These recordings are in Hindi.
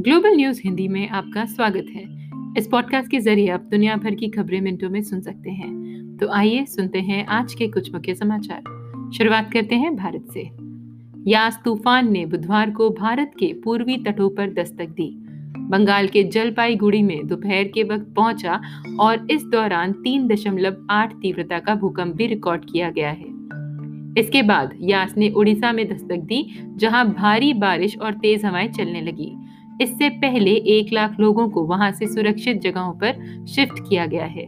ग्लोबल न्यूज़ हिंदी में आपका स्वागत है। इस पॉडकास्ट के ज़रिए आप दुनिया भर की खबरें मिनटों में सुन सकते हैं। तो आइए सुनते हैं आज के कुछ मुख्य समाचार। शुरुआत करते हैं भारत से। यास तूफ़ान ने बुधवार को भारत के पूर्वी तटों पर दस्तक दी। बंगाल के जलपाईगुड़ी में दोपहर के वक्त पहुँचा और इस दौरान तीन दशमलव आठ तीव्रता का भूकंप भी रिकॉर्ड किया गया है। इसके बाद यास ने उड़ीसा में दस्तक दी, जहाँ भारी बारिश और तेज हवाएँ चलने लगी। इससे पहले एक लाख लोगों को वहाँ से सुरक्षित जगहों पर शिफ्ट किया गया है।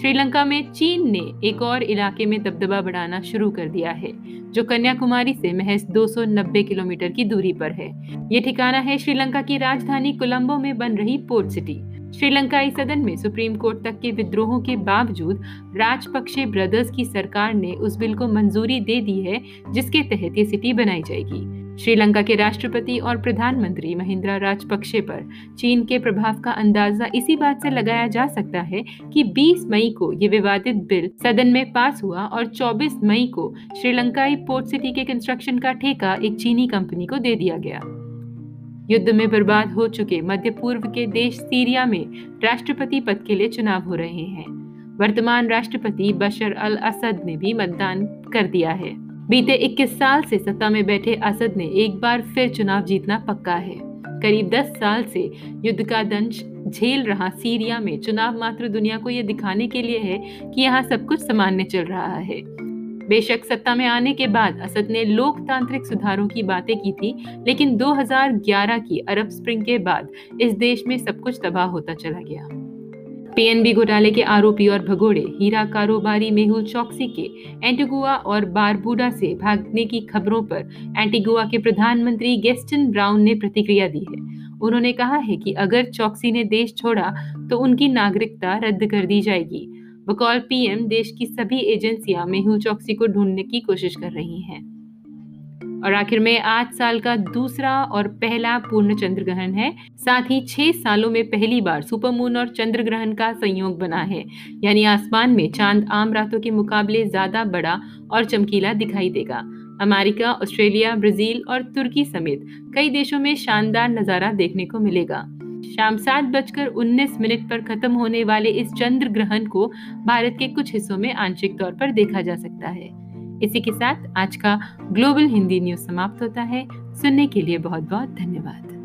श्रीलंका में चीन ने एक और इलाके में दबदबा बढ़ाना शुरू कर दिया है, जो कन्याकुमारी से महज 290 किलोमीटर की दूरी पर है। ये ठिकाना है श्रीलंका की राजधानी कोलंबो में बन रही पोर्ट सिटी। श्रीलंकाई सदन में सुप्रीम कोर्ट तक के विद्रोहों के बावजूद राजपक्षे ब्रदर्स की सरकार ने उस बिल को मंजूरी दे दी है, जिसके तहत ये सिटी बनाई जाएगी। श्रीलंका के राष्ट्रपति और प्रधानमंत्री महिंद्रा राजपक्षे पर चीन के प्रभाव का अंदाज़ा इसी बात से लगाया जा सकता है कि 20 मई को ये विवादित बिल सदन में पास हुआ और 24 मई को श्रीलंकाई पोर्ट सिटी के कंस्ट्रक्शन का ठेका एक चीनी कंपनी को दे दिया गया। युद्ध में बर्बाद हो चुके मध्य पूर्व के देश सीरिया में राष्ट्रपति पद के लिए चुनाव हो रहे हैं। वर्तमान राष्ट्रपति बशर अल असद ने भी मतदान कर दिया है। बीते 21 साल से सत्ता में बैठे असद ने एक बार फिर चुनाव जीतना पक्का है। करीब 10 साल से युद्ध का दंश झेल रहा सीरिया में। चुनाव मात्र दुनिया को यह दिखाने के लिए है कि यहाँ सब कुछ सामान्य चल रहा है। बेशक सत्ता में आने के बाद असद ने लोकतांत्रिक सुधारों की बातें की थी, लेकिन 2011 की अरब स्प्रिंग के बाद इस देश में सब कुछ तबाह होता चला गया। पीएनबी घोटाले के आरोपी और भगोड़े, हीरा कारोबारी मेहुल चौकसी के, एंटीगुआ और बारबूडा से भागने की खबरों पर एंटीगुआ के प्रधानमंत्री गेस्टन ब्राउन ने प्रतिक्रिया दी है। उन्होंने कहा है कि अगर चौकसी ने देश छोड़ा तो उनकी नागरिकता रद्द कर दी जाएगी। बकौल पीएम देश की सभी एजेंसियाँ मेहुल चौकसी को ढूँढने की कोशिश कर रही हैं। और आखिर में आठ साल का दूसरा और पहला पूर्ण चंद्र ग्रहण है। साथ ही छह सालों में पहली बार सुपर मून और चंद्र ग्रहण का संयोग बना है। यानी आसमान में चाँद आम रातों के मुकाबले ज़्यादा बड़ा और चमकीला दिखाई देगा। अमेरिका, ऑस्ट्रेलिया, ब्राज़ील और तुर्की समेत कई देशों में शानदार नज़ारा देखने को मिलेगा। शाम सात बजकर उन्नीस मिनट पर खत्म होने वाले इस चंद्र ग्रहण को भारत के कुछ हिस्सों में आंशिक तौर पर देखा जा सकता है। इसी के साथ आज का ग्लोबल हिंदी न्यूज़ समाप्त होता है। सुनने के लिए बहुत बहुत धन्यवाद।